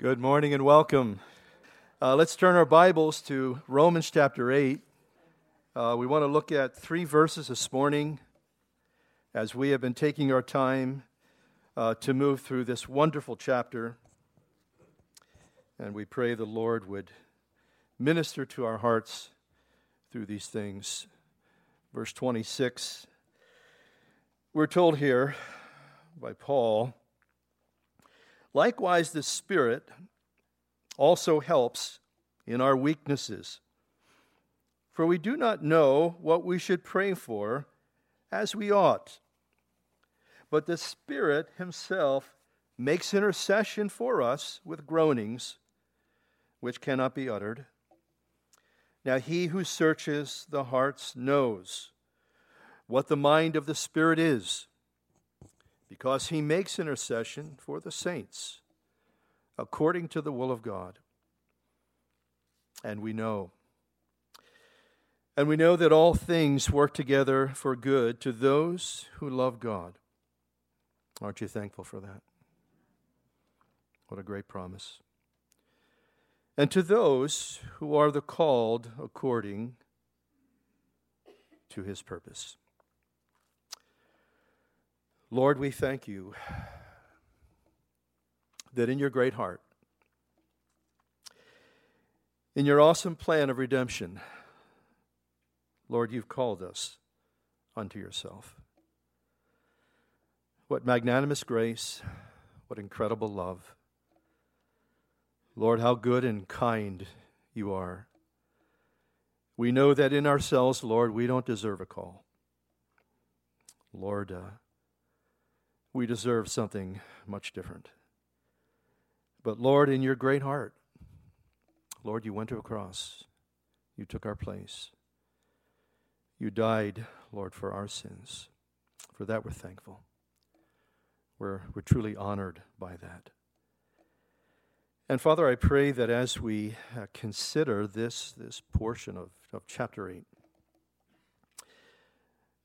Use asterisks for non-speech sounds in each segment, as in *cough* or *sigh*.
Good morning and welcome. Uh, let's turn our Bibles to Romans chapter 8. Uh, we want to look at three verses this morning as we have been taking our time uh, to move through this wonderful chapter. And we pray the Lord would minister to our hearts through these things. Verse 26, we're told here by Paul Likewise, the Spirit also helps in our weaknesses. For we do not know what we should pray for as we ought. But the Spirit Himself makes intercession for us with groanings which cannot be uttered. Now, He who searches the hearts knows what the mind of the Spirit is because he makes intercession for the saints according to the will of God. And we know. And we know that all things work together for good to those who love God. Aren't you thankful for that? What a great promise. And to those who are the called according to his purpose. Lord, we thank you that in your great heart, in your awesome plan of redemption, Lord, you've called us unto yourself. What magnanimous grace, what incredible love. Lord, how good and kind you are. We know that in ourselves, Lord, we don't deserve a call. Lord, uh, we deserve something much different. But Lord, in your great heart, Lord, you went to a cross. You took our place. You died, Lord, for our sins. For that we're thankful. We're, we're truly honored by that. And Father, I pray that as we uh, consider this, this portion of, of chapter 8,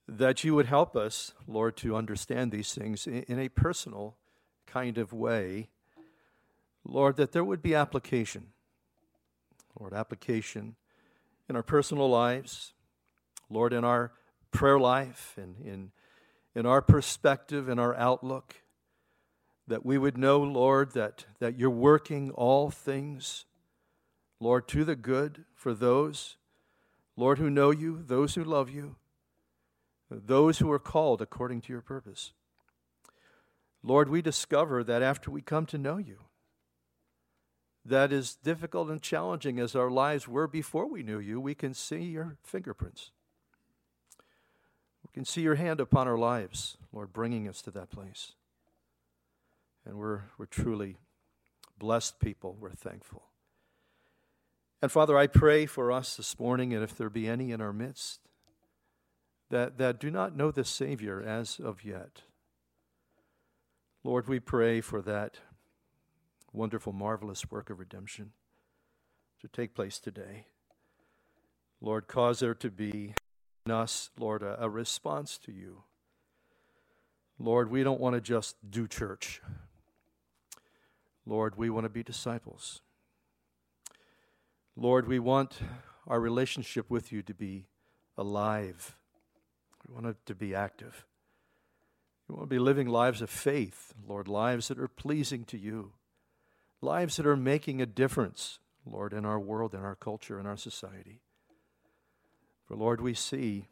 that you would help us, Lord, to understand these things in, in a personal kind of way. Lord, that there would be application. Lord, application in our personal lives, Lord, in our prayer life, and in, in our perspective, in our outlook, that we would know, Lord, that, that you're working all things, Lord, to the good for those, Lord, who know you, those who love you those who are called according to your purpose. Lord, we discover that after we come to know you, that is difficult and challenging as our lives were before we knew you, we can see your fingerprints. We can see your hand upon our lives, Lord, bringing us to that place. And we're, we're truly blessed people. We're thankful. And Father, I pray for us this morning, and if there be any in our midst that, that do not know the Savior as of yet. Lord, we pray for that wonderful, marvelous work of redemption to take place today. Lord, cause there to be in us, Lord, a, a response to you. Lord, we don't want to just do church. Lord, we want to be disciples. Lord, we want our relationship with you to be alive we want to be active. We want to be living lives of faith, Lord, lives that are pleasing to you, lives that are making a difference, Lord, in our world, in our culture, in our society. For, Lord, we see,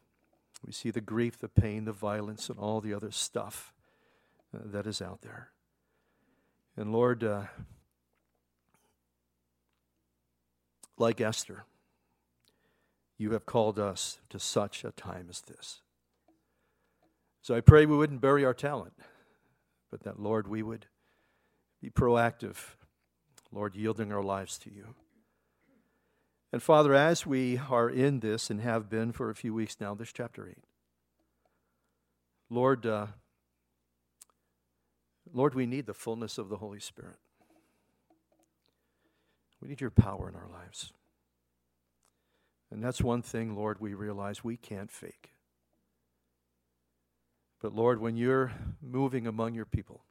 we see the grief, the pain, the violence, and all the other stuff uh, that is out there. And, Lord, uh, like Esther, you have called us to such a time as this. So I pray we wouldn't bury our talent, but that, Lord, we would be proactive, Lord, yielding our lives to you. And Father, as we are in this and have been for a few weeks now, this chapter 8, Lord, uh, Lord, we need the fullness of the Holy Spirit. We need your power in our lives. And that's one thing, Lord, we realize we can't fake. But Lord, when you're moving among your people,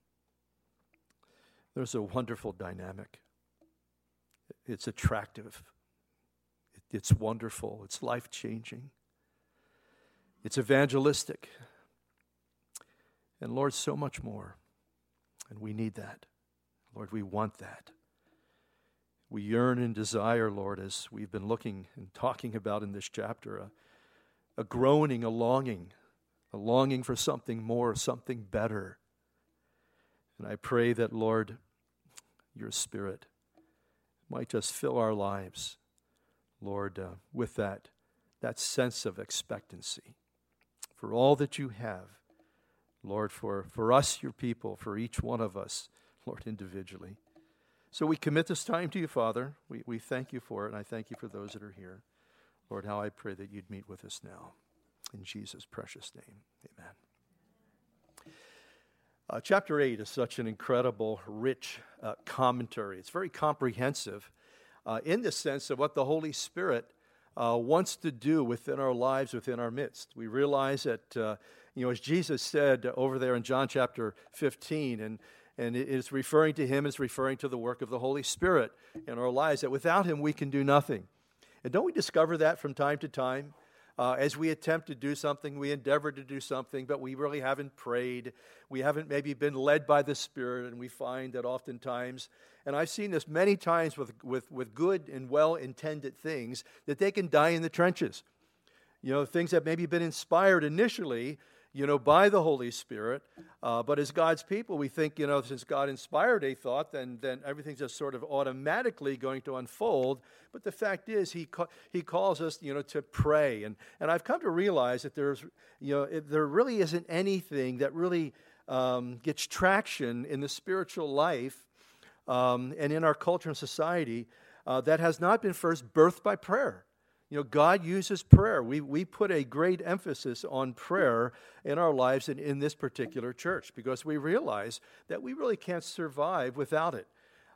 there's a wonderful dynamic. it's attractive, it's wonderful, it's life changing, it's evangelistic. And Lord, so much more. And we need that. Lord, we want that. We yearn and desire, Lord, as we've been looking and talking about in this chapter, a, a groaning, a longing, a longing for something more, something better. And I pray that, Lord, your Spirit might just fill our lives, Lord, uh, with that, that sense of expectancy for all that you have, Lord, for, for us, your people, for each one of us, Lord, individually. So we commit this time to you, Father. We, we thank you for it, and I thank you for those that are here. Lord, how I pray that you'd meet with us now. In Jesus' precious name, amen. Uh, chapter 8 is such an incredible, rich uh, commentary. It's very comprehensive uh, in the sense of what the Holy Spirit uh, wants to do within our lives, within our midst. We realize that, uh, you know, as Jesus said over there in John chapter 15, and, and it's referring to Him, it's referring to the work of the Holy Spirit in our lives, that without Him we can do nothing. And don't we discover that from time to time? Uh, as we attempt to do something, we endeavor to do something, but we really haven't prayed. We haven't maybe been led by the Spirit, and we find that oftentimes, and I've seen this many times with, with, with good and well intended things, that they can die in the trenches. You know, things that maybe been inspired initially, you know, by the Holy Spirit. Uh, but as God's people, we think, you know, since God inspired a thought, then, then everything's just sort of automatically going to unfold. But the fact is, He, ca- he calls us, you know, to pray. And, and I've come to realize that there's, you know, it, there really isn't anything that really um, gets traction in the spiritual life um, and in our culture and society uh, that has not been first birthed by prayer. You know, God uses prayer. We, we put a great emphasis on prayer in our lives and in this particular church because we realize that we really can't survive without it.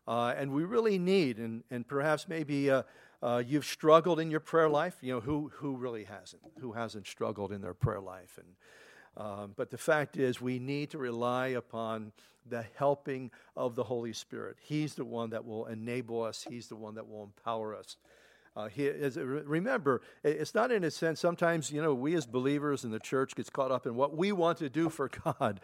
Uh, and we really need, and, and perhaps maybe uh, uh, you've struggled in your prayer life. You know, who, who really hasn't? Who hasn't struggled in their prayer life? And, um, but the fact is, we need to rely upon the helping of the Holy Spirit. He's the one that will enable us, He's the one that will empower us. Uh, he is, remember, it's not in a sense, sometimes, you know, we as believers in the church gets caught up in what we want to do for *laughs* God.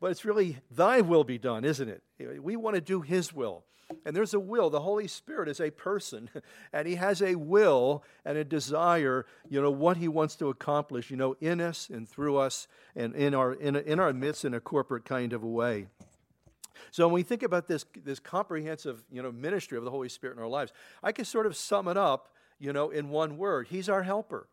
But it's really thy will be done, isn't it? We want to do his will. And there's a will. The Holy Spirit is a person, *laughs* and he has a will and a desire, you know, what he wants to accomplish, you know, in us and through us and in our, in, in our midst in a corporate kind of a way. So when we think about this, this comprehensive you know, ministry of the Holy Spirit in our lives, I can sort of sum it up you know, in one word. He's our helper.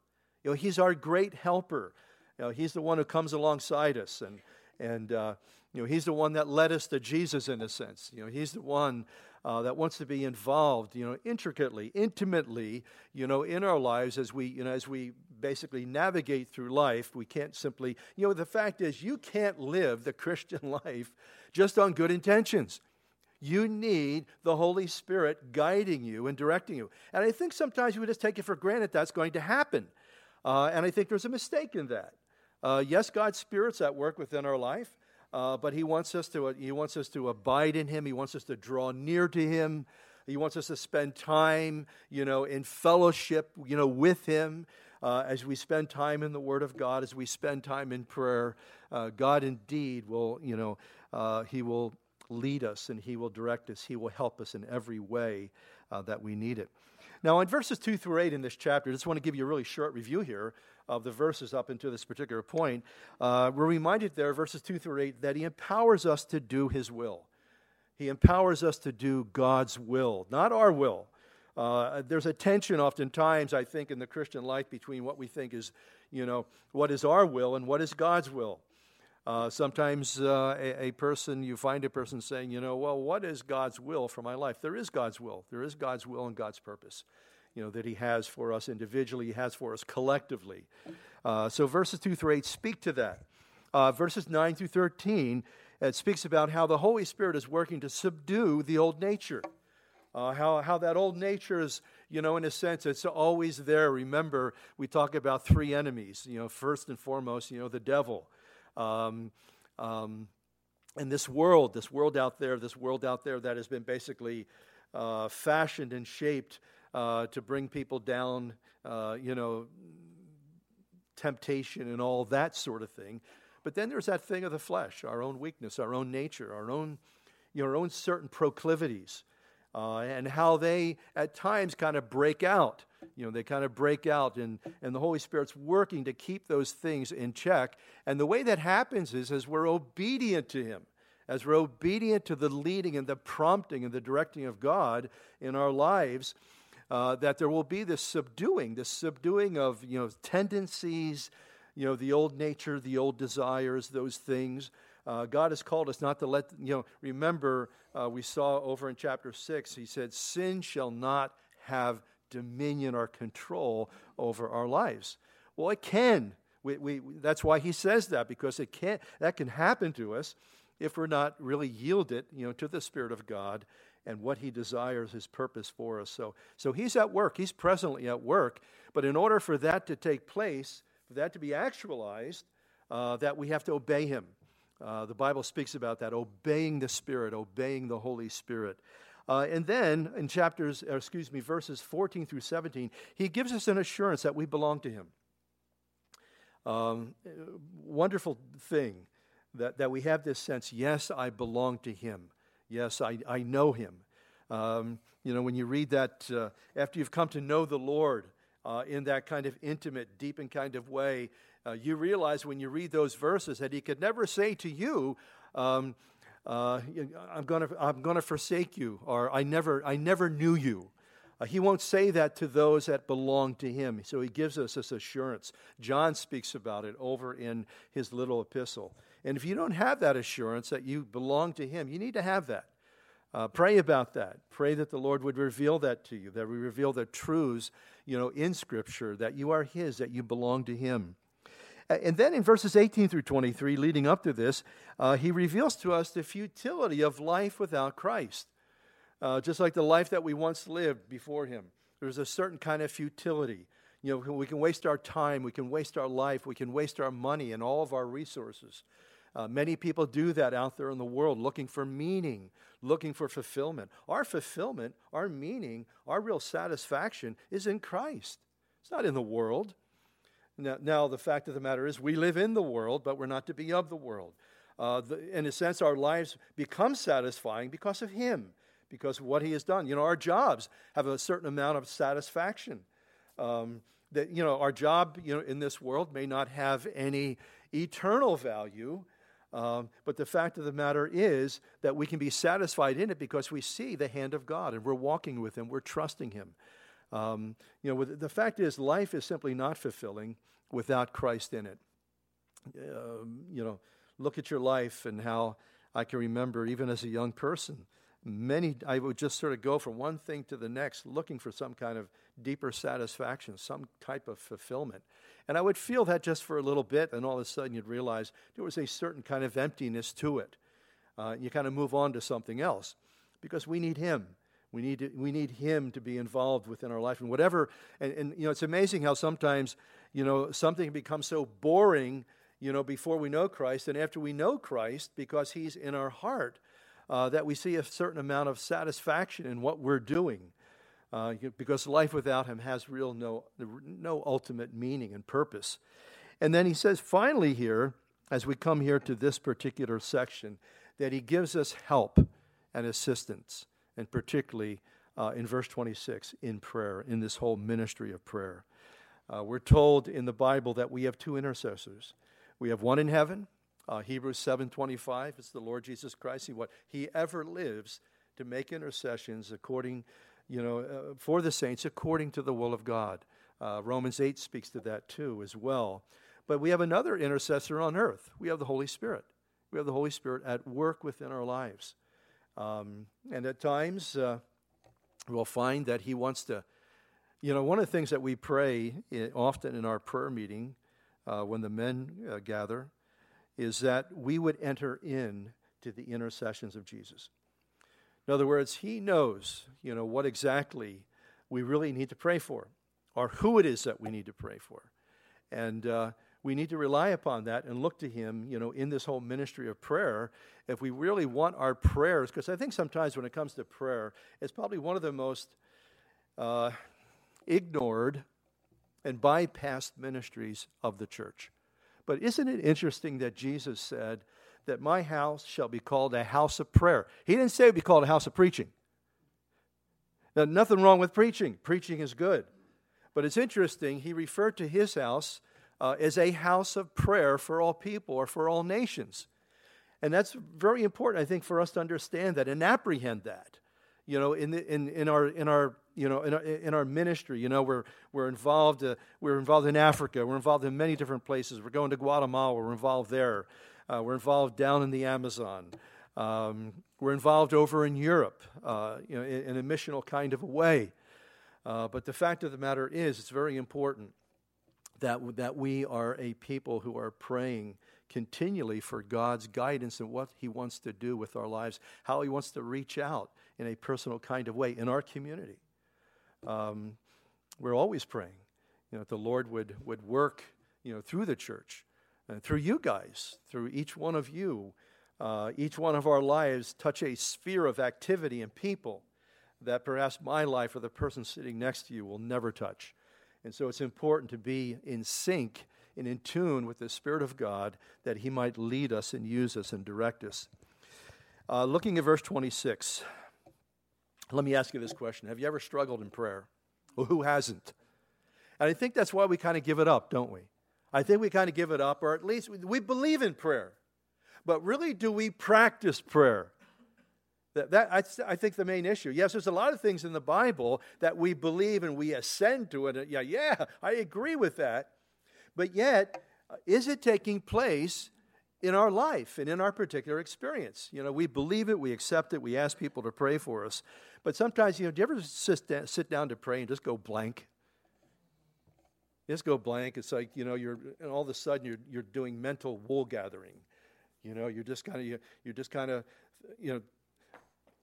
You know, he's our great helper. You know, he's the one who comes alongside us and, and uh, you know, he's the one that led us to Jesus in a sense. You know, he's the one uh, that wants to be involved, you know, intricately, intimately, you know, in our lives as we, you know, as we basically navigate through life. We can't simply, you know, the fact is you can't live the *laughs* Christian life just on good intentions. You need the Holy Spirit guiding you and directing you. And I think sometimes we just take it for granted that's going to happen. Uh, and I think there's a mistake in that. Uh, yes, God's Spirit's at work within our life, uh, but He wants us to He wants us to abide in Him. He wants us to draw near to Him. He wants us to spend time, you know, in fellowship, you know, with Him. Uh, as we spend time in the Word of God, as we spend time in prayer, uh, God indeed will, you know, uh, He will lead us and He will direct us. He will help us in every way uh, that we need it. Now, in verses 2 through 8 in this chapter, I just want to give you a really short review here of the verses up until this particular point. Uh, we're reminded there, verses 2 through 8, that He empowers us to do His will. He empowers us to do God's will, not our will. Uh, there's a tension oftentimes, I think, in the Christian life between what we think is, you know, what is our will and what is God's will. Uh, sometimes uh, a, a, person, you find a person saying, you know, well, what is God's will for my life? There is God's will. There is God's will and God's purpose, you know, that He has for us individually, He has for us collectively. Uh, so verses 2 through 8 speak to that. Uh, verses 9 through 13, it speaks about how the Holy Spirit is working to subdue the old nature. Uh, how, how that old nature is, you know, in a sense, it's always there. Remember, we talk about three enemies. You know, first and foremost, you know, the devil. Um, um, and this world, this world out there, this world out there that has been basically uh, fashioned and shaped uh, to bring people down, uh, you know, temptation and all that sort of thing. But then there's that thing of the flesh, our own weakness, our own nature, our own, you know, our own certain proclivities, uh, and how they at times kind of break out. You know, they kind of break out, and, and the Holy Spirit's working to keep those things in check. And the way that happens is as we're obedient to Him, as we're obedient to the leading and the prompting and the directing of God in our lives, uh, that there will be this subduing, this subduing of you know tendencies, you know the old nature, the old desires, those things. Uh, God has called us not to let you know. Remember, uh, we saw over in chapter six. He said, "Sin shall not have dominion or control over our lives." Well, it can. We, we, that's why he says that because it can. That can happen to us if we're not really yielded, you know, to the Spirit of God and what he desires, his purpose for us. So, so he's at work, he's presently at work. But in order for that to take place, for that to be actualized, uh, that we have to obey him. Uh, the Bible speaks about that, obeying the Spirit, obeying the Holy Spirit. Uh, and then in chapters, excuse me, verses 14 through 17, he gives us an assurance that we belong to him. Um, wonderful thing that, that we have this sense yes, I belong to him. Yes, I, I know him. Um, you know, when you read that, uh, after you've come to know the Lord uh, in that kind of intimate, deep and kind of way, uh, you realize when you read those verses that he could never say to you, um, uh, I'm going to I'm gonna forsake you, or I never, I never knew you. Uh, he won't say that to those that belong to him. So he gives us this assurance. John speaks about it over in his little epistle. And if you don't have that assurance that you belong to Him, you need to have that. Uh, pray about that. Pray that the Lord would reveal that to you, that we reveal the truths, you know, in Scripture, that you are His, that you belong to Him. And then in verses 18 through 23, leading up to this, uh, he reveals to us the futility of life without Christ. Uh, just like the life that we once lived before Him, there's a certain kind of futility. You know, we can waste our time, we can waste our life, we can waste our money and all of our resources. Uh, many people do that out there in the world, looking for meaning, looking for fulfillment. Our fulfillment, our meaning, our real satisfaction is in Christ. It's not in the world. Now, now the fact of the matter is, we live in the world, but we're not to be of the world. Uh, the, in a sense, our lives become satisfying because of Him, because of what He has done. You know, our jobs have a certain amount of satisfaction. Um, that you know, our job, you know, in this world may not have any eternal value, um, but the fact of the matter is that we can be satisfied in it because we see the hand of God and we're walking with Him, we're trusting Him. Um, you know, the fact is, life is simply not fulfilling without Christ in it. Um, you know, look at your life and how I can remember, even as a young person, many, I would just sort of go from one thing to the next looking for some kind of deeper satisfaction, some type of fulfillment. And I would feel that just for a little bit, and all of a sudden you'd realize there was a certain kind of emptiness to it. Uh, you kind of move on to something else because we need Him. We need, to, we need Him to be involved within our life. And whatever, and, and you know, it's amazing how sometimes, you know, something becomes so boring, you know, before we know Christ, and after we know Christ, because He's in our heart, uh, that we see a certain amount of satisfaction in what we're doing. Uh, because life without him has real no, no ultimate meaning and purpose. And then he says, finally, here, as we come here to this particular section, that he gives us help and assistance, and particularly uh, in verse 26, in prayer, in this whole ministry of prayer. Uh, we're told in the Bible that we have two intercessors. We have one in heaven, uh, Hebrews 7:25. It's the Lord Jesus Christ. He what he ever lives to make intercessions according, you know, uh, for the saints according to the will of God. Uh, Romans 8 speaks to that too as well. But we have another intercessor on earth. We have the Holy Spirit. We have the Holy Spirit at work within our lives. Um, and at times, uh, we'll find that He wants to, you know, one of the things that we pray in, often in our prayer meeting uh, when the men uh, gather is that we would enter in to the intercessions of Jesus. In other words, he knows, you know, what exactly we really need to pray for or who it is that we need to pray for. And uh, we need to rely upon that and look to Him, you know, in this whole ministry of prayer. If we really want our prayers, because I think sometimes when it comes to prayer, it's probably one of the most uh, ignored and bypassed ministries of the church. But isn't it interesting that Jesus said that my house shall be called a house of prayer? He didn't say it would be called a house of preaching. Now, nothing wrong with preaching. Preaching is good. But it's interesting, he referred to his house uh, as a house of prayer for all people or for all nations. And that's very important, I think, for us to understand that and apprehend that. You know, in, the, in, in, our, in, our, you know, in, our, in our ministry, you know, we're, we're, involved, uh, we're involved in Africa. We're involved in many different places. We're going to Guatemala. We're involved there. Uh, we're involved down in the Amazon. Um, we're involved over in Europe, uh, you know, in, in, a missional kind of a way. Uh, but the fact of the matter is, it's very important that, that we are a people who are praying continually for God's guidance and what He wants to do with our lives, how He wants to reach out in a personal kind of way in our community. Um, we're always praying, you know, that the Lord would, would work, you know, through the church and through you guys, through each one of you. Uh, each one of our lives touch a sphere of activity and people that perhaps my life or the person sitting next to you will never touch. And so it's important to be in sync and in tune with the Spirit of God that He might lead us and use us and direct us. Uh, looking at verse 26, let me ask you this question Have you ever struggled in prayer? Well, who hasn't? And I think that's why we kind of give it up, don't we? I think we kind of give it up, or at least we believe in prayer. But really, do we practice prayer? That, that I, I, think the main issue. Yes, there's a lot of things in the Bible that we believe and we ascend to it. Yeah, yeah, I agree with that. But yet, uh, is it taking place in our life and in our particular experience? You know, we believe it, we accept it, we ask people to pray for us. But sometimes, you know, do you ever sit down, sit down to pray and just go blank? just go blank. It's like, you know, you're, and all of a sudden you're, you're doing mental wool gathering. You know, you're just kind of, you're just kind of, you know,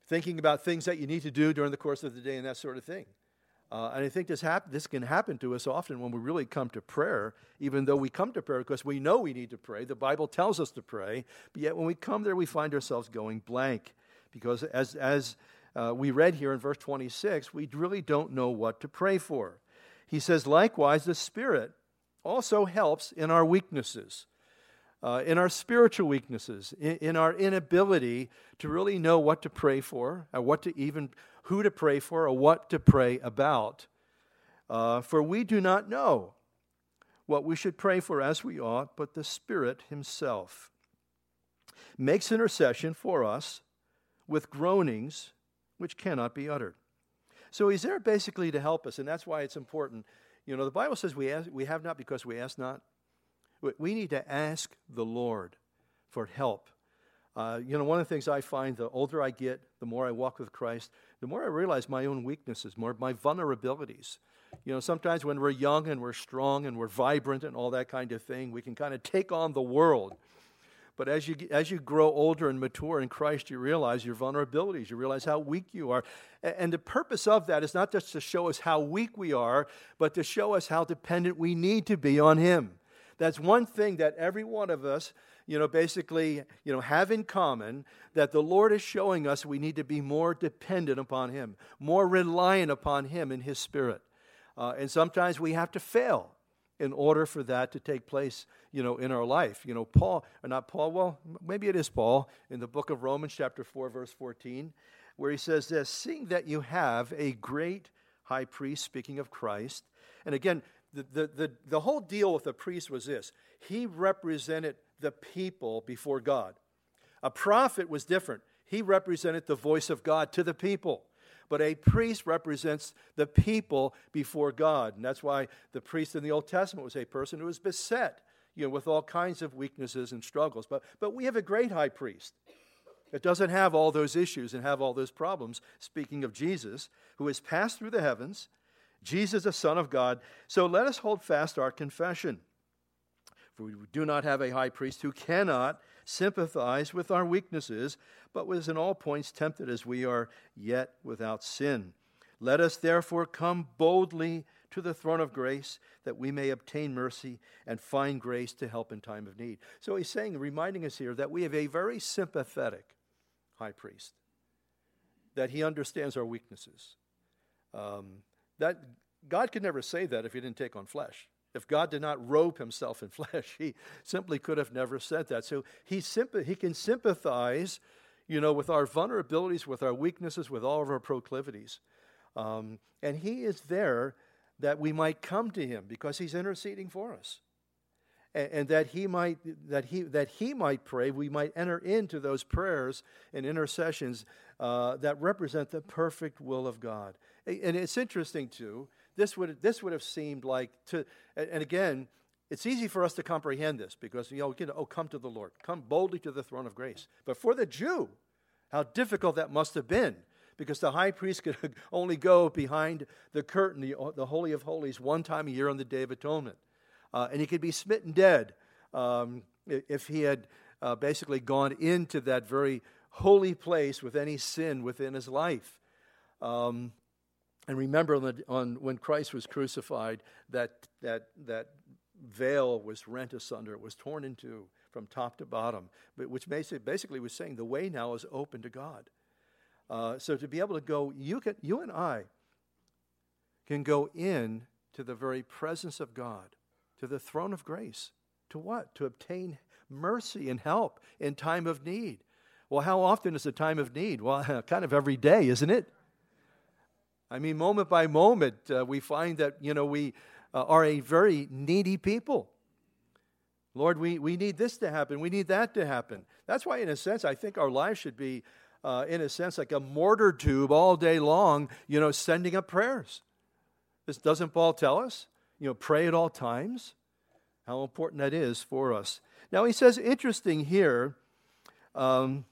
thinking about things that you need to do during the course of the day and that sort of thing. Uh, and I think this, hap- this can happen to us often when we really come to prayer, even though we come to prayer because we know we need to pray. The Bible tells us to pray, but yet when we come there, we find ourselves going blank. Because as, as uh, we read here in verse 26, we really don't know what to pray for. He says, likewise, the Spirit also helps in our weaknesses uh, in our spiritual weaknesses, in, in, our inability to really know what to pray for, or what to even who to pray for, or what to pray about. Uh, for we do not know what we should pray for as we ought, but the Spirit Himself makes intercession for us with groanings which cannot be uttered. So He's there basically to help us, and that's why it's important. You know, the Bible says we, ask, we have not because we ask not. We need to ask the Lord for help. Uh, you know, one of the things I find the older I get, the more I walk with Christ, the more I realize my own weaknesses, more my vulnerabilities. You know, sometimes when we're young and we're strong and we're vibrant and all that kind of thing, we can kind of take on the world. But as you, as you grow older and mature in Christ, you realize your vulnerabilities. You realize how weak you are. And the purpose of that is not just to show us how weak we are, but to show us how dependent we need to be on Him. That's one thing that every one of us, you know, basically, you know, have in common that the Lord is showing us we need to be more dependent upon Him, more reliant upon Him in His Spirit. Uh, and sometimes we have to fail in order for that to take place, you know, in our life. You know, Paul, or not Paul, well, maybe it is Paul, in the book of Romans, chapter 4, verse 14, where he says this Seeing that you have a great high priest, speaking of Christ, and again, the, the, the, the whole deal with the priest was this he represented the people before God. A prophet was different, he represented the voice of God to the people. But a priest represents the people before God. And that's why the priest in the Old Testament was a person who was beset you know, with all kinds of weaknesses and struggles. But, but we have a great high priest that doesn't have all those issues and have all those problems. Speaking of Jesus, who has passed through the heavens, Jesus, the Son of God. So let us hold fast our confession. For we do not have a high priest who cannot sympathize with our weaknesses, but was in all points tempted as we are, yet without sin. Let us therefore come boldly to the throne of grace that we may obtain mercy and find grace to help in time of need. So he's saying, reminding us here that we have a very sympathetic high priest, that he understands our weaknesses. Um, that God could never say that if he didn't take on flesh. If God did not robe himself in *laughs* flesh, he simply could have never said that. So he, he can sympathize, you know, with our vulnerabilities, with our weaknesses, with all of our proclivities. Um, and he is there that we might come to him because he's interceding for us. And, and that he might that he that he might pray, we might enter into those prayers and intercessions uh, that represent the perfect will of God. And it's interesting too this would, this would have seemed like to, and again, it's easy for us to comprehend this because, you know, you know, oh, come to the Lord, come boldly to the throne of grace. But for the Jew, how difficult that must have been because the high priest could *laughs* only go behind the curtain, the, the Holy of Holies, one time a year on the Day of Atonement. Uh, and he could be smitten dead um, if he had uh, basically gone into that very holy place with any sin within his life. Um, and remember on, the, on when Christ was crucified, that, that, that veil was rent asunder, it was torn into from top to bottom, but which basically, was saying the way now is open to God. Uh, so to be able to go, you, can, you and I can go in to the very presence of God, to the throne of grace. To what? To obtain mercy and help in time of need. Well, how often is a time of need? Well, *laughs* kind of every day, isn't it? I mean, moment by moment, uh, we find that, you know, we uh, are a very needy people. Lord, we, we need this to happen. We need that to happen. That's why, in a sense, I think our lives should be, uh, in a sense, like a mortar tube all day long, you know, sending up prayers. This doesn't Paul tell us? You know, pray at all times. How important that is for us. Now, he says, interesting here, um,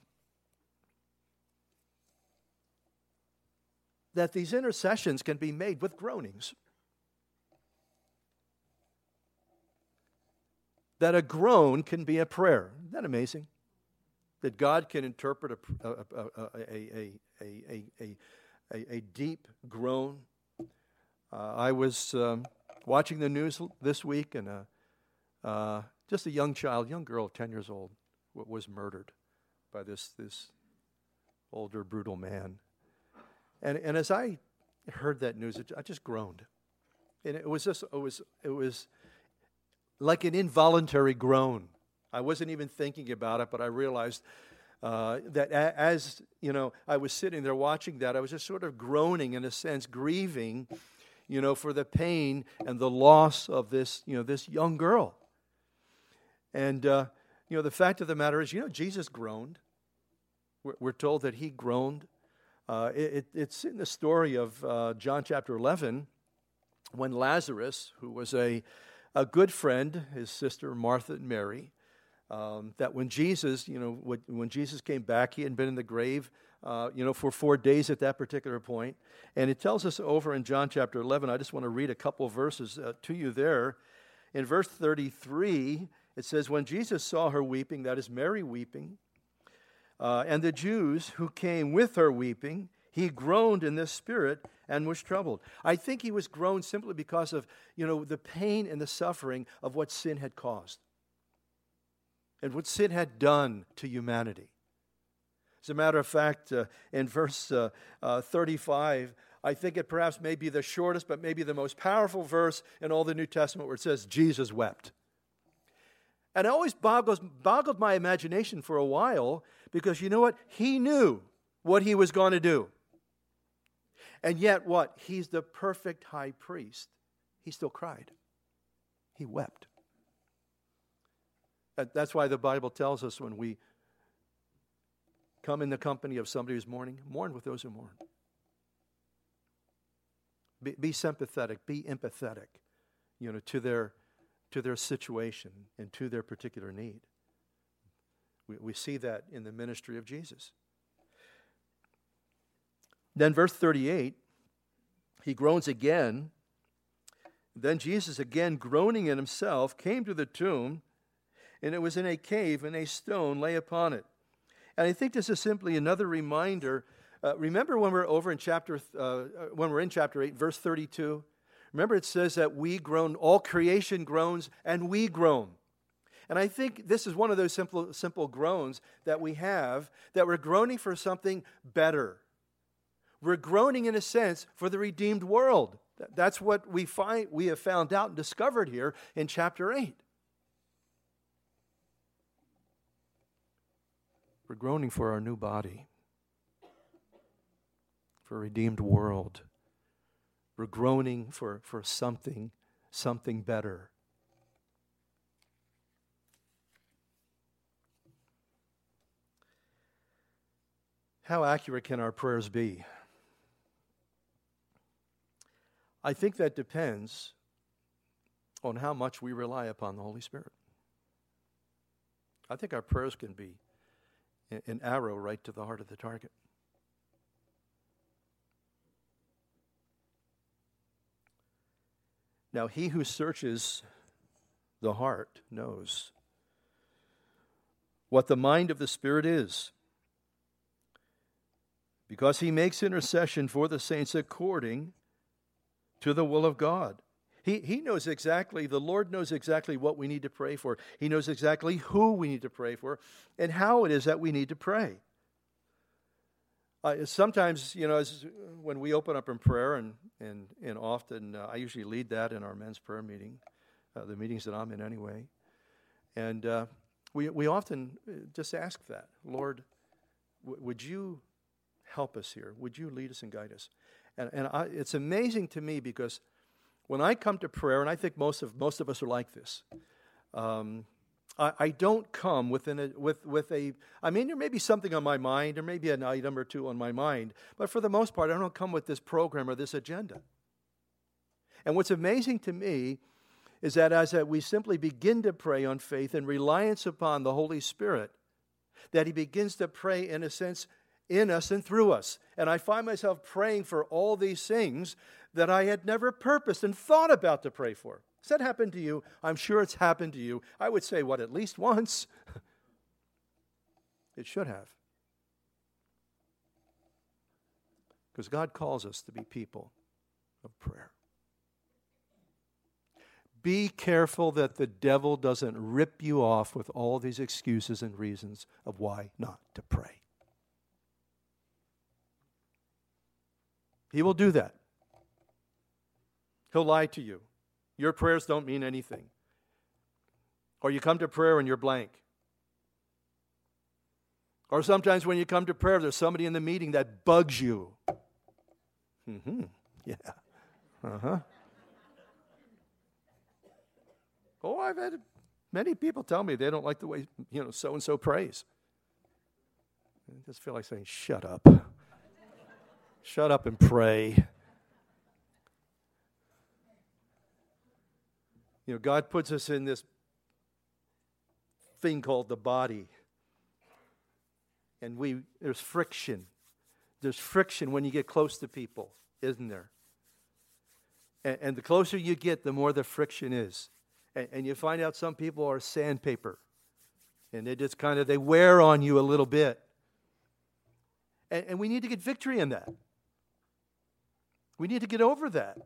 that these intercessions can be made with groanings. That a groan can be a prayer. Isn't that amazing? That God can interpret a, a, a, a, a, a, a deep groan. Uh, I was um, watching the news this week, and uh, uh, just a young child, young girl, 10 years old, was murdered by this, this older, brutal man. And, and as I heard that news, it, I just groaned. And it was just, it was, it was like an involuntary groan. I wasn't even thinking about it, but I realized uh, that as, you know, I was sitting there watching that, I was just sort of groaning in a sense, grieving, you know, for the pain and the loss of this, you know, this young girl. And, uh, you know, the fact of the matter is, you know, Jesus groaned. We're, we're told that he groaned uh, it, it's in the story of uh, John chapter 11 when Lazarus, who was a, a good friend, his sister Martha and Mary, um, that when Jesus, you know, when, when, Jesus came back, he had been in the grave, uh, you know, for four days at that particular point. And it tells us over in John chapter 11, I just want to read a couple verses uh, to you there. In verse 33, it says, When Jesus saw her weeping, that is Mary weeping, uh, and the Jews who came with her weeping, he groaned in this spirit and was troubled. I think he was groaned simply because of, you know, the pain and the suffering of what sin had caused and what sin had done to humanity. As a matter of fact, uh, in verse uh, uh, 35, I think it perhaps may be the shortest, but maybe the most powerful verse in all the New Testament where it says, Jesus wept. And it always boggles, boggled my imagination for a while because you know what? He knew what he was going to do. And yet, what? He's the perfect high priest. He still cried, he wept. That's why the Bible tells us when we come in the company of somebody who's mourning, mourn with those who mourn. Be, be sympathetic, be empathetic, you know, to their to their situation and to their particular need. We, we see that in the ministry of Jesus. Then, verse 38, he groans again. Then Jesus, again groaning in himself, came to the tomb, and it was in a cave, and a stone lay upon it. And I think this is simply another reminder. Uh, remember when we're over in chapter, uh, when we're in chapter 8, verse 32? Remember, it says that we groan, all creation groans, and we groan. And I think this is one of those simple, simple groans that we have that we're groaning for something better. We're groaning, in a sense, for the redeemed world. That's what we find we have found out and discovered here in chapter 8. We're groaning for our new body, for a redeemed world. We're groaning for, for something, something better. How accurate can our prayers be? I think that depends on how much we rely upon the Holy Spirit. I think our prayers can be an arrow right to the heart of the target. Now, he who searches the heart knows what the mind of the Spirit is, because he makes intercession for the saints according to the will of God. He, he knows exactly, the Lord knows exactly what we need to pray for. He knows exactly who we need to pray for and how it is that we need to pray. Uh, sometimes, you know, as, when we open up in prayer, and, and, and often uh, I usually lead that in our men's prayer meeting, uh, the meetings that I'm in anyway. And uh, we, we often uh, just ask that Lord, w- would you help us here? Would you lead us and guide us? And, and I, it's amazing to me because when I come to prayer, and I think most of, most of us are like this, um, I, I, don't come within a, with, with a, I mean, there may be something on my mind, there may be an item or two on my mind, but for the most part, I don't come with this program or this agenda. And what's amazing to me is that as we simply begin to pray on faith and reliance upon the Holy Spirit, that He begins to pray, in a sense, in us and through us. And I find myself praying for all these things that I had never purposed and thought about to pray for. Has that happened to you? I'm sure it's happened to you. I would say, what, at least once? *laughs* it should have. Because God calls us to be people of prayer. Be careful that the devil doesn't rip you off with all these excuses and reasons of why not to pray. He will do that. He'll lie to you. Your prayers don't mean anything. Or you come to prayer and you're blank. Or sometimes when you come to prayer, there's somebody in the meeting that bugs you. Mm-hmm. Yeah. Uh-huh. Oh, I've had many people tell me they don't like the way, you know, so and so prays. I just feel like saying, shut up. Shut up and pray. You know, God puts us in this thing called the body. And we there's friction. There's friction when you get close to people, isn't there? And, and the closer you get, the more the friction is. And, and you find out some people are sandpaper. And they just kind of they wear on you a little bit. And, and we need to get victory in that. We need to get over that.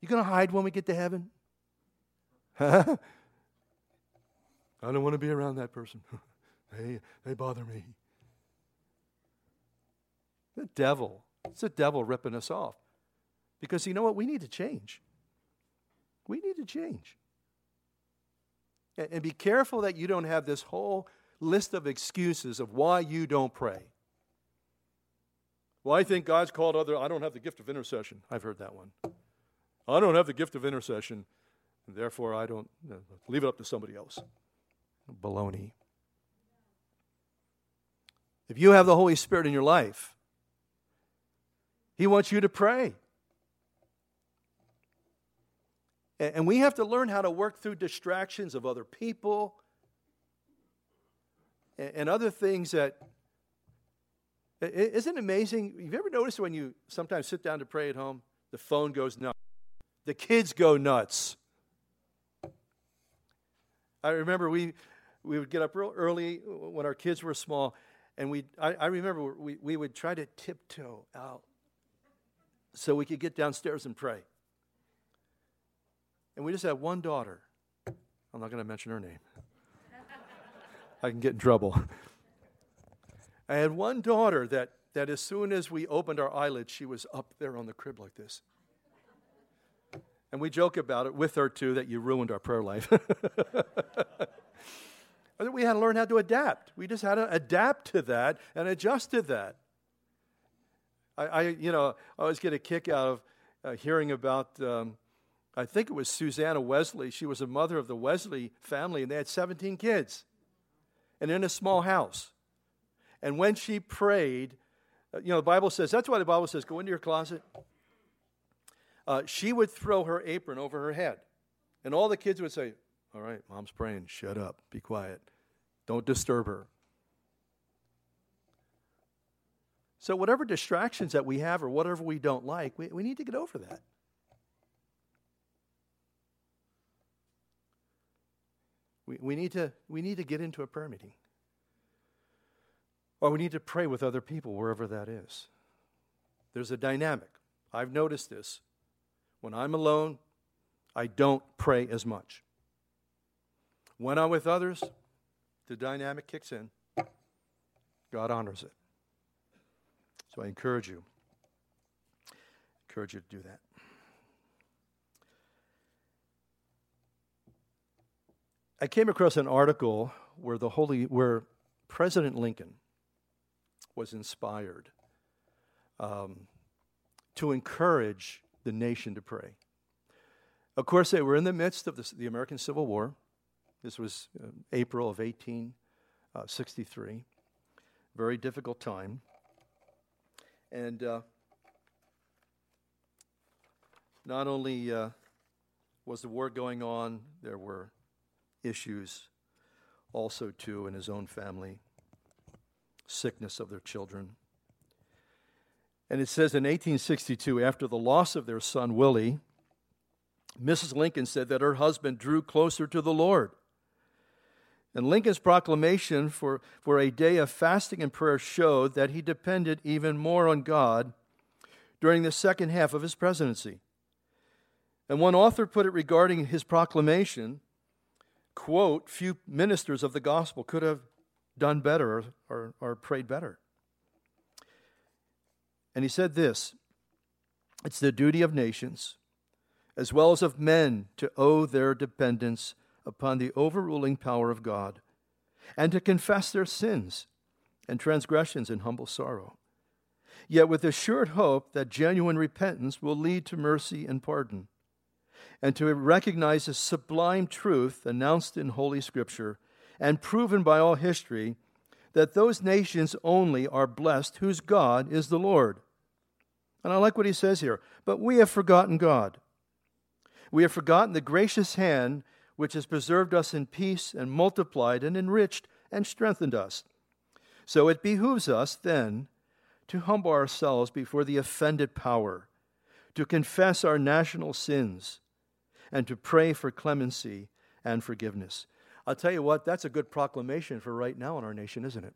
You going to hide when we get to heaven? *laughs* I don't want to be around that person. *laughs* they, they bother me. The devil. It's the devil ripping us off. Because you know what? We need to change. We need to change. And, and be careful that you don't have this whole list of excuses of why you don't pray. Well, I think God's called other, I don't have the gift of intercession. I've heard that one. I don't have the gift of intercession, and therefore I don't, uh, leave it up to somebody else. Baloney. If you have the Holy Spirit in your life, He wants you to pray. And we have to learn how to work through distractions of other people and other things that isn't it amazing? You've ever noticed when you sometimes sit down to pray at home, the phone goes nuts, the kids go nuts. I remember we, we would get up real early when our kids were small, and we I, I remember we, we would try to tiptoe out so we could get downstairs and pray. And we just had one daughter. I'm not going to mention her name. *laughs* I can get in trouble. I had one daughter that, that as soon as we opened our eyelids, she was up there on the crib like this. And we joke about it with her too that you ruined our prayer life. *laughs* But we had to learn how to adapt. We just had to adapt to that and adjust to that. I, I you know, I always get a kick out of uh, hearing about, um, I think it was Susanna Wesley. She was a mother of the Wesley family, and they had 17 kids and in a small house. And when she prayed, uh, you know, the Bible says, that's why the Bible says, go into your closet. Uh, she would throw her apron over her head. And all the kids would say, All right, mom's praying. Shut up. Be quiet. Don't disturb her. So, whatever distractions that we have or whatever we don't like, we, we need to get over that. We, we, need to, we need to get into a prayer meeting. Or we need to pray with other people wherever that is. There's a dynamic. I've noticed this. When I'm alone, I don't pray as much. When I'm with others, the dynamic kicks in. God honors it. So I encourage you. Encourage you to do that. I came across an article where the holy where President Lincoln was inspired um, to encourage the nation to pray. Of course, they were in the midst of the, American Civil War. This was uh, April of 1863. Uh, Very difficult time. And uh, not only uh, was the war going on, there were issues also, too, in his own family sickness of their children. And it says in 1862, after the loss of their son Willie, Mrs. Lincoln said that her husband drew closer to the Lord. And Lincoln's proclamation for, for a day of fasting and prayer showed that he depended even more on God during the second half of his presidency. And one author put it regarding his proclamation quote, few ministers of the gospel could have done better or, or, or prayed better. And he said this it's the duty of nations, as well as of men, to owe their dependence upon the overruling power of God, and to confess their sins and transgressions in humble sorrow. Yet with assured hope that genuine repentance will lead to mercy and pardon, and to recognize the sublime truth announced in Holy Scripture and proven by all history that those nations only are blessed whose God is the Lord. And I like what he says here. But we have forgotten God. We have forgotten the gracious hand which has preserved us in peace and multiplied and enriched and strengthened us. So it behooves us then to humble ourselves before the offended power, to confess our national sins, and to pray for clemency and forgiveness. I'll tell you what, that's a good proclamation for right now in our nation, isn't it?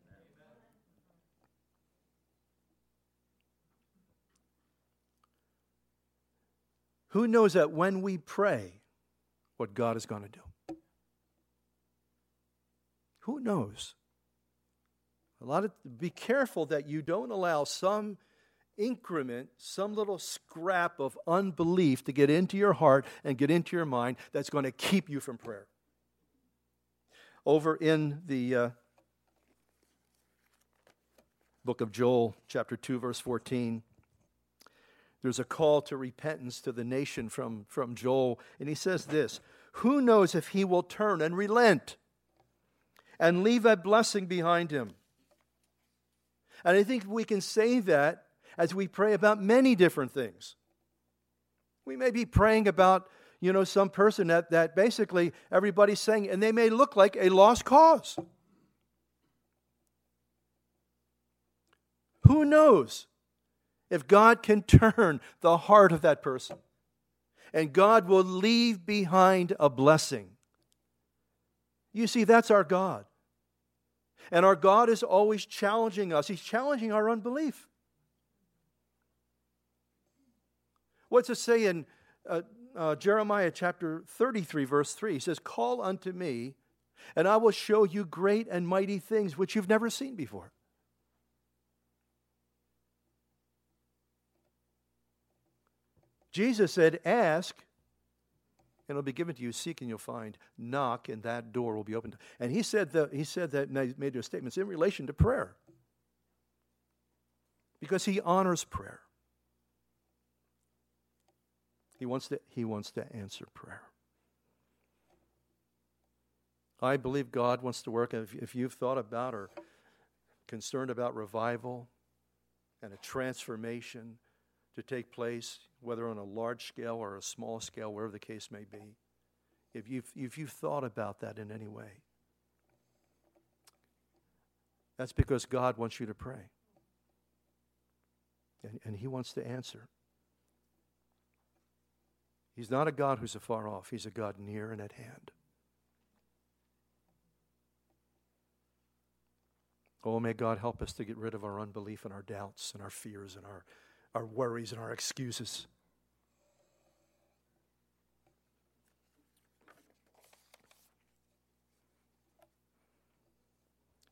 Who knows that when we pray, what God is going to do? Who knows? A lot of be careful that you don't allow some increment, some little scrap of unbelief to get into your heart and get into your mind that's going to keep you from prayer over in the uh, book of Joel, chapter 2, verse 14. There's a call to repentance to the nation from, from Joel. And he says this Who knows if he will turn and relent and leave a blessing behind him? And I think we can say that as we pray about many different things. We may be praying about you know, some person that, that basically everybody's saying, and they may look like a lost cause. Who knows if God can turn the heart of that person? And God will leave behind a blessing. You see, that's our God. And our God is always challenging us, He's challenging our unbelief. What's it say in uh, uh, Jeremiah chapter 33, verse 3. He says, Call unto me, and I will show you great and mighty things which you've never seen before. Jesus said, Ask, and it'll be given to you. Seek, and you'll find. Knock, and that door will be opened. And he said that, he said that, and made those statements in relation to prayer. Because he honors prayer. He wants to, he wants to answer prayer. I believe God wants to work. If, if you've thought about or concerned about revival and a transformation to take place, whether on a large scale or a small scale, wherever the case may be, if you've, if you've thought about that in any way, that's because God wants you to pray. And, and He wants to answer. He's not a God who's afar off, He's a God near and at hand. Oh, may God help us to get rid of our unbelief and our doubts and our fears and our, our worries and our excuses.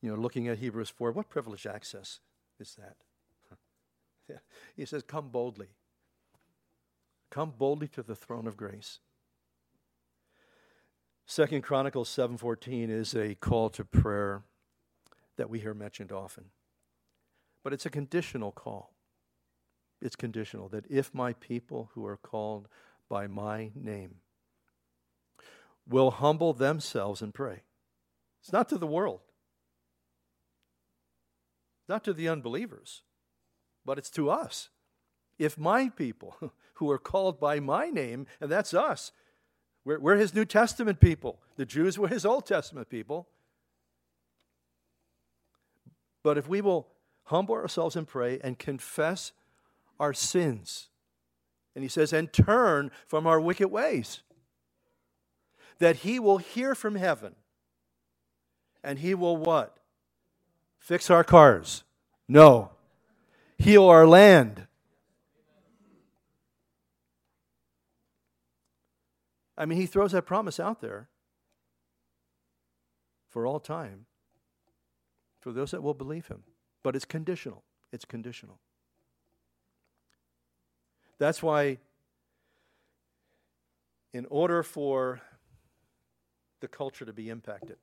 You know, looking at Hebrews 4, what privileged access is that? *laughs* he says, Come boldly. Come boldly to the throne of grace. Second Chronicles 7:14 is a call to prayer that we hear mentioned often. But it's a conditional call. It's conditional that if my people who are called by my name will humble themselves and pray. It's not to the world not to the unbelievers, but it's to us. If my people, *laughs* who are called by my name, and that's us, we're, we're his New Testament people, the Jews were his Old Testament people. But if we will humble ourselves and pray and confess our sins, and he says, and turn from our wicked ways, that he will hear from heaven and he will what? Fix our cars. No. Heal our land. I mean, he throws that promise out there for all time for those that will believe him. But it's conditional. It's conditional. That's why, in order for the culture to be impacted,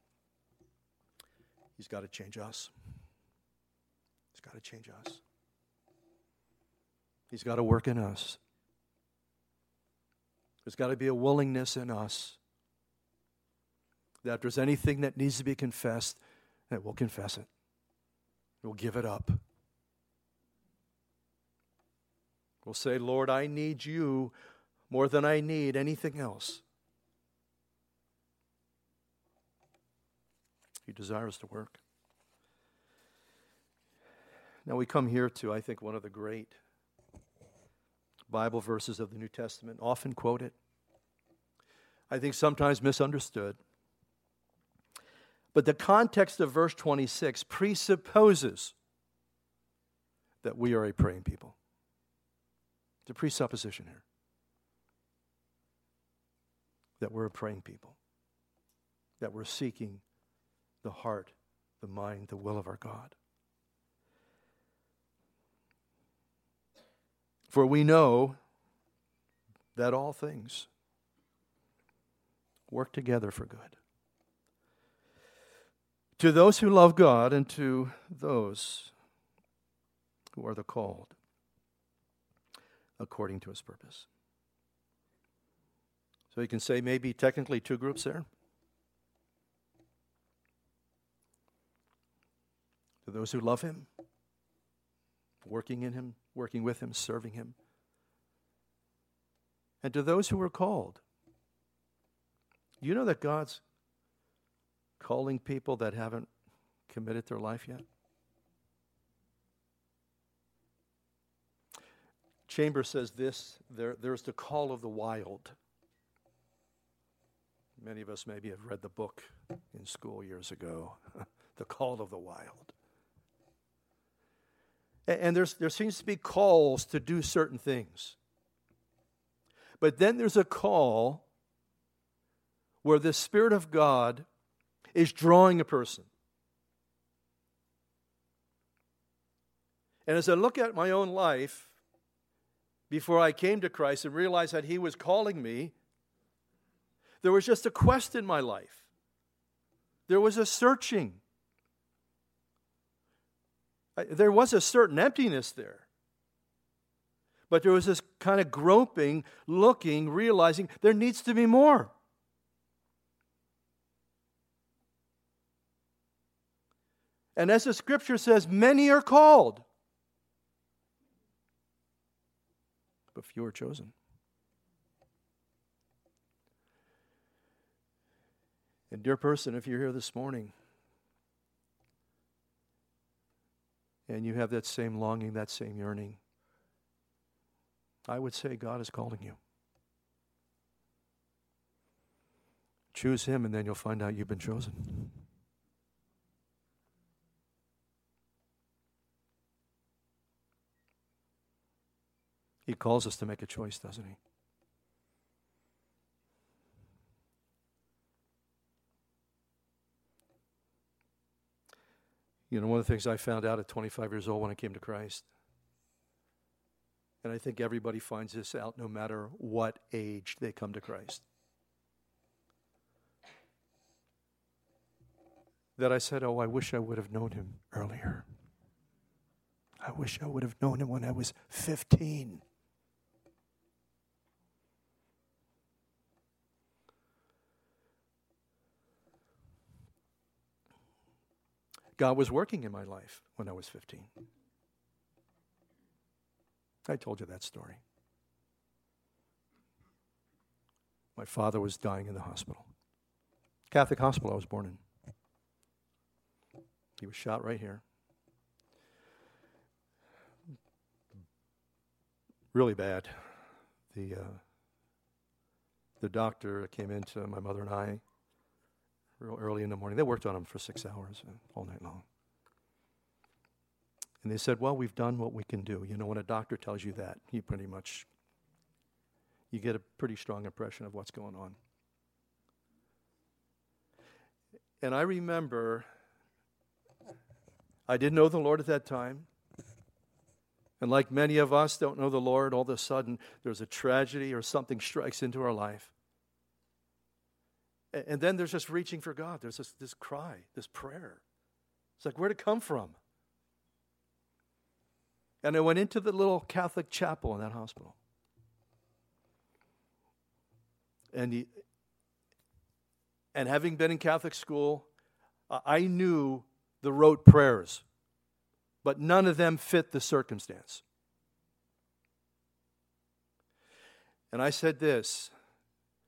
he's got to change us. He's got to change us. He's got to work in us. There's got to be a willingness in us that if there's anything that needs to be confessed, that we'll confess it. We'll give it up. We'll say, Lord, I need you more than I need anything else. He desires to work. Now we come here to, I think, one of the great Bible verses of the New Testament, often quoted. I think sometimes misunderstood. But the context of verse 26 presupposes that we are a praying people. It's a presupposition here that we're a praying people, that we're seeking the heart, the mind, the will of our God. For we know that all things work together for good. To those who love God and to those who are the called according to his purpose. So you can say maybe technically two groups there. To those who love him, working in him, working with Him, serving Him. And to those who are called, you know that God's calling people that haven't committed their life yet? Chambers says this there, there's the call of the wild. Many of us maybe have read the book in school years ago, *laughs* The Call of the Wild. And there's, there seems to be calls to do certain things. But then there's a call where the Spirit of God is drawing a person. And as I look at my own life before I came to Christ and realized that He was calling me, there was just a quest in my life. There was a searching. There was a certain emptiness there. But there was this kind of groping, looking, realizing there needs to be more. And as the scripture says, many are called, but few are chosen. And, dear person, if you're here this morning and you have that same longing, that same yearning, I would say God is calling you. Choose Him, and then you'll find out you've been chosen. He calls us to make a choice, doesn't He? You know, one of the things I found out at 25 years old when I came to Christ, and I think everybody finds this out no matter what age they come to Christ, that I said, Oh, I wish I would have known him earlier. I wish I would have known him when I was 15. God was working in my life when I was 15. I told you that story. My father was dying in the hospital. Catholic hospital I was born in. He was shot right here. Really bad. The, uh, the doctor came in to my mother and I real early in the morning. They worked on them for six hours uh, all night long. And they said, Well, we've done what we can do. You know, when a doctor tells you that, you pretty much you get a pretty strong impression of what's going on. And I remember I didn't know the Lord at that time. And like many of us don't know the Lord, all of a sudden there's a tragedy or something strikes into our life. And then there's just reaching for God. There's this, this cry, this prayer. It's like, where'd it come from? And I went into the little Catholic chapel in that hospital. And, he, and having been in Catholic school, I knew the rote prayers, but none of them fit the circumstance. And I said this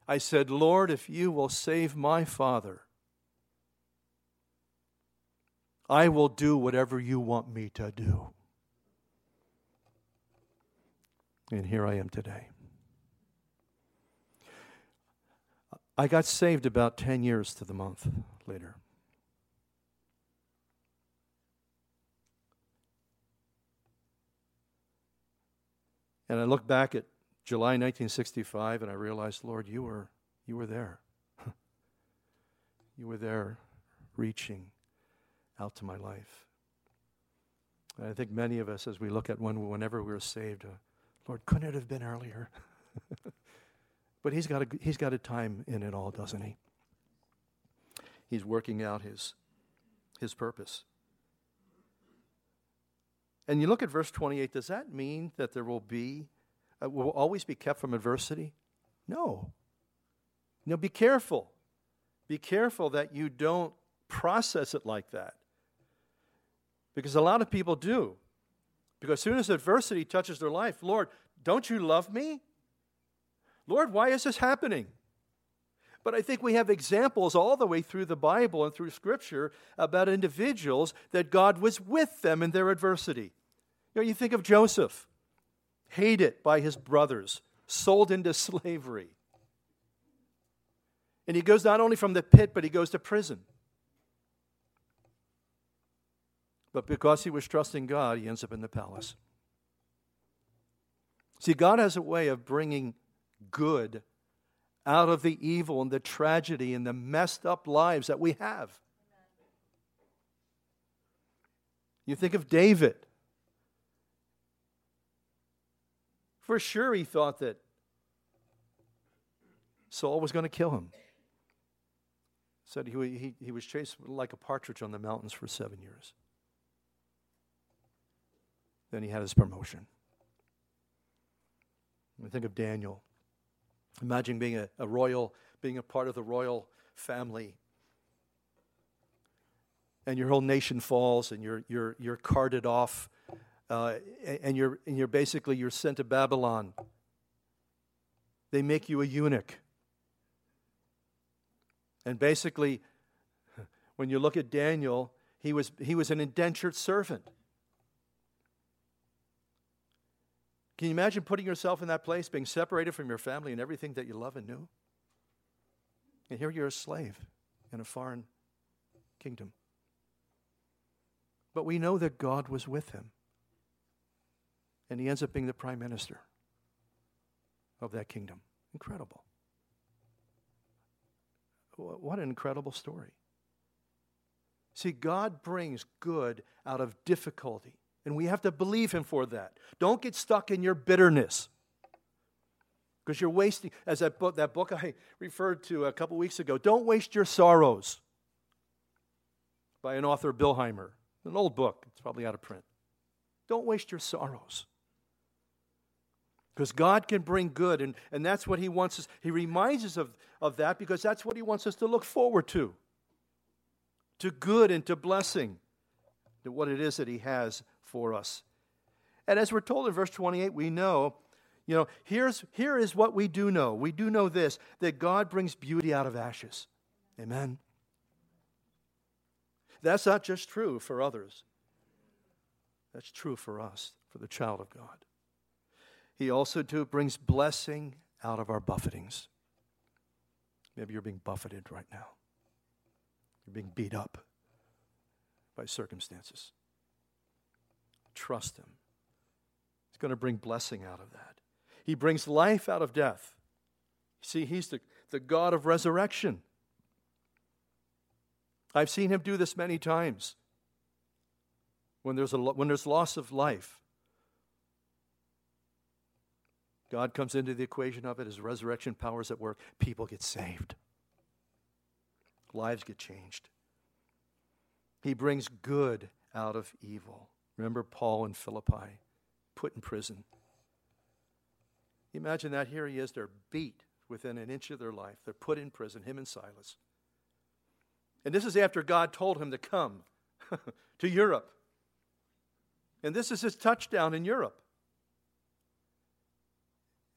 I said, Lord, if you will save my father, I will do whatever you want me to do. And here I am today. I got saved about 10 years to the month later. And I look back at July 1965, and I realized, Lord, you were, you were there. *laughs* you were there reaching out to my life. And I think many of us, as we look at when, whenever we were saved, uh, Lord, couldn't it have been earlier? *laughs* but he's got, a, he's got a time in it all, doesn't he? He's working out his, his purpose. And you look at verse 28, does that mean that there will be uh, will always be kept from adversity? No. No, be careful. Be careful that you don't process it like that. Because a lot of people do. Because as soon as adversity touches their life, Lord, don't you love me? Lord, why is this happening? But I think we have examples all the way through the Bible and through Scripture about individuals that God was with them in their adversity. You know, you think of Joseph hated by his brothers, sold into *laughs* slavery. And he goes not only from the pit, but he goes to prison. But because he was trusting God, he ends up in the palace. See, God has a way of bringing good out of the evil and the tragedy and the messed up lives that we have. You think of David. For sure, he thought that Saul was going to kill him. Said he, he, he was chased like a partridge on the mountains for seven years. Then he had his promotion. I think of Daniel. Imagine being a, a royal, being a part of the royal family. And your whole nation falls and you're, you're, you're carted off uh, and, you're, and you're basically you're sent to Babylon. They make you a eunuch. And basically, when you look at Daniel, he was, he was an indentured servant. Can you imagine putting yourself in that place, being separated from your family and everything that you love and knew? And here you're a slave in a foreign kingdom. But we know that God was with him. And he ends up being the prime minister of that kingdom. Incredible. What an incredible story. See, God brings good out of difficulty. And we have to believe Him for that. Don't get stuck in your bitterness. Because you're wasting, as that book, that book I referred to a couple weeks ago, Don't Waste Your Sorrows by an author, Billheimer. An old book, it's probably out of print. Don't waste your sorrows. Because God can bring good, and, and that's what He wants us. He reminds us of, of that because that's what He wants us to look forward to to good and to blessing, to what it is that He has for us. And as we're told in verse 28, we know, you know, here's, here is what we do know. We do know this that God brings beauty out of ashes. Amen. That's not just true for others, that's true for us, for the child of God. He also too brings blessing out of our buffetings. Maybe you're being buffeted right now. You're being beat up by circumstances. Trust Him. He's going to bring blessing out of that. He brings life out of death. See, He's the, the God of resurrection. I've seen Him do this many times. When there's, a, when there's loss of life, God comes into the equation of it, His resurrection powers at work. People get saved, lives get changed. He brings good out of evil. Remember Paul in Philippi, put in prison. Imagine that here he is, they're beat within an inch of their life. They're put in prison, him and Silas. And this is after God told him to come *laughs* to Europe. And this is his touchdown in Europe.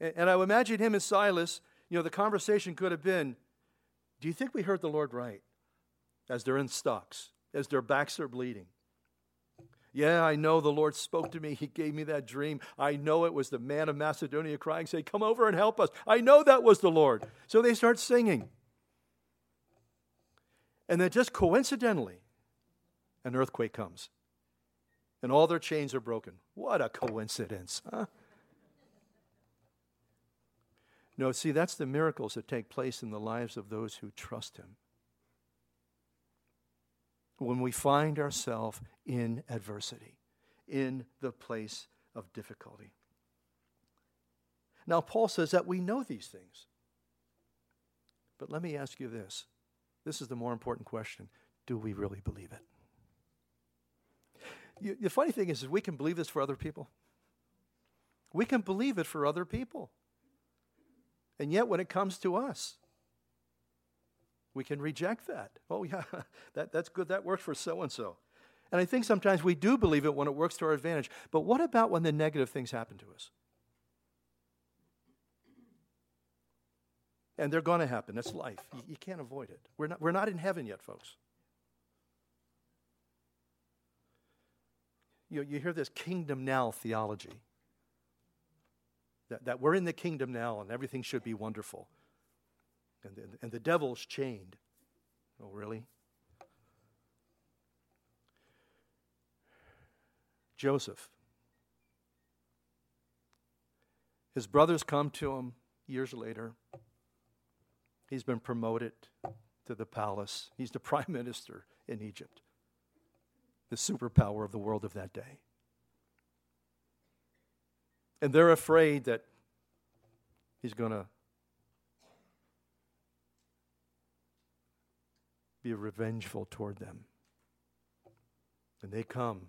And I imagine him and Silas, you know, the conversation could have been Do you think we heard the Lord right? As they're in stocks, as their backs are bleeding. Yeah, I know the Lord spoke to me. He gave me that dream. I know it was the man of Macedonia crying, saying, Come over and help us. I know that was the Lord. So they start singing. And then just coincidentally, an earthquake comes. And all their chains are broken. What a coincidence, huh? No, see, that's the miracles that take place in the lives of those who trust Him when we find ourselves in adversity, in the place of difficulty. Now, Paul says that we know these things. But let me ask you this this is the more important question do we really believe it? You, the funny thing is, is, we can believe this for other people. We can believe it for other people. And yet, when it comes to us, we can reject that. Oh, yeah, *laughs* that, that's good. That works for so and so. And I think sometimes we do believe it when it works to our advantage. But what about when the negative things happen to us? And they're going to happen. That's life. You, you, can't avoid it. We're not, we're not in heaven yet, folks. You, you hear this kingdom now theology that, that we're in the kingdom now and everything should be wonderful and, and, and the devil's chained. Oh, really? Joseph. His brothers come to him years later, he's been promoted to the palace. He's the *laughs* prime minister in Egypt, the superpower of the world of that day. And they're afraid that he's going to be revengeful toward them. And they come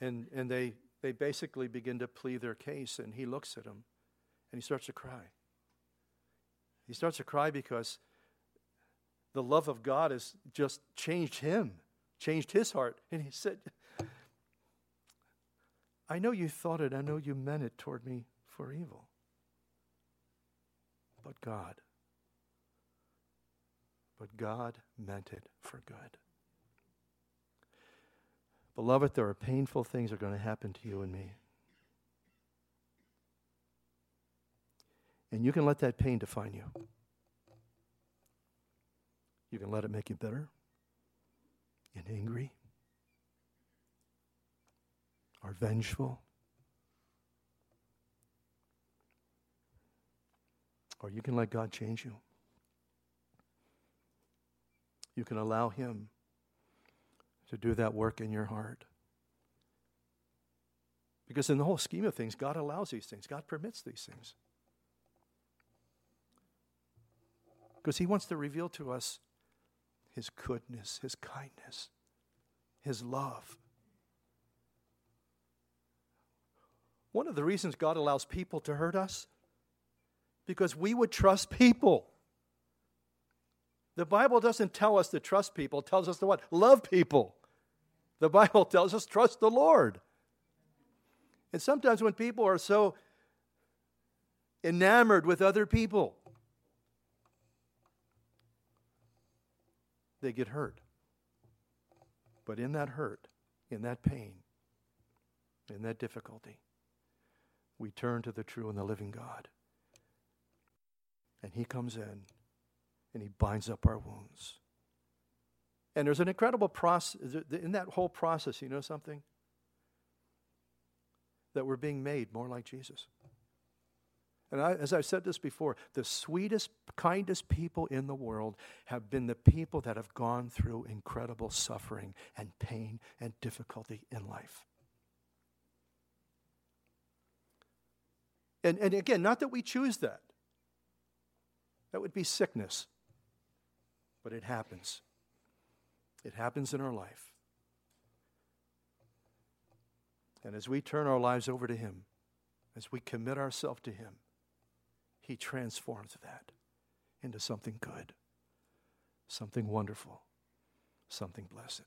and, and they, they basically begin to plead their case, and he looks at them and he starts to cry. He starts to cry because the love of God has just changed him, changed his heart. And he said, I know you thought it, I know you meant it toward me for evil. But God, but God meant it for good. Beloved, there are painful things that are going to happen to you and me. And you can let that pain define you. You can let it make you bitter and angry or vengeful. Or you can let God change you. You can allow Him to do that work in your heart. Because in the whole scheme of things, God allows these things, God permits these things. Because He wants to reveal to us His goodness, His kindness, His love. One of the reasons God allows people to hurt us, because we would trust people. The Bible doesn't tell us to trust people, it tells us to what? Love people. The *laughs* Bible tells us trust the Lord. And sometimes when people are so enamored with other people, they get hurt. But in that hurt, in that pain, in that difficulty, we turn to the true and the living God. And He comes in and He binds up our wounds. And there's an incredible process in that whole process, you know something? That we're being made more like Jesus. And I, as I've said this before, the sweetest, kindest people in the world have been the people that have gone through incredible suffering and pain and difficulty in life. And, and again, not that we choose that, that would be sickness, but it happens. It happens in our life. And as we turn our lives over to Him, as we commit ourselves to Him, He transforms that into something good, something wonderful, something blessed.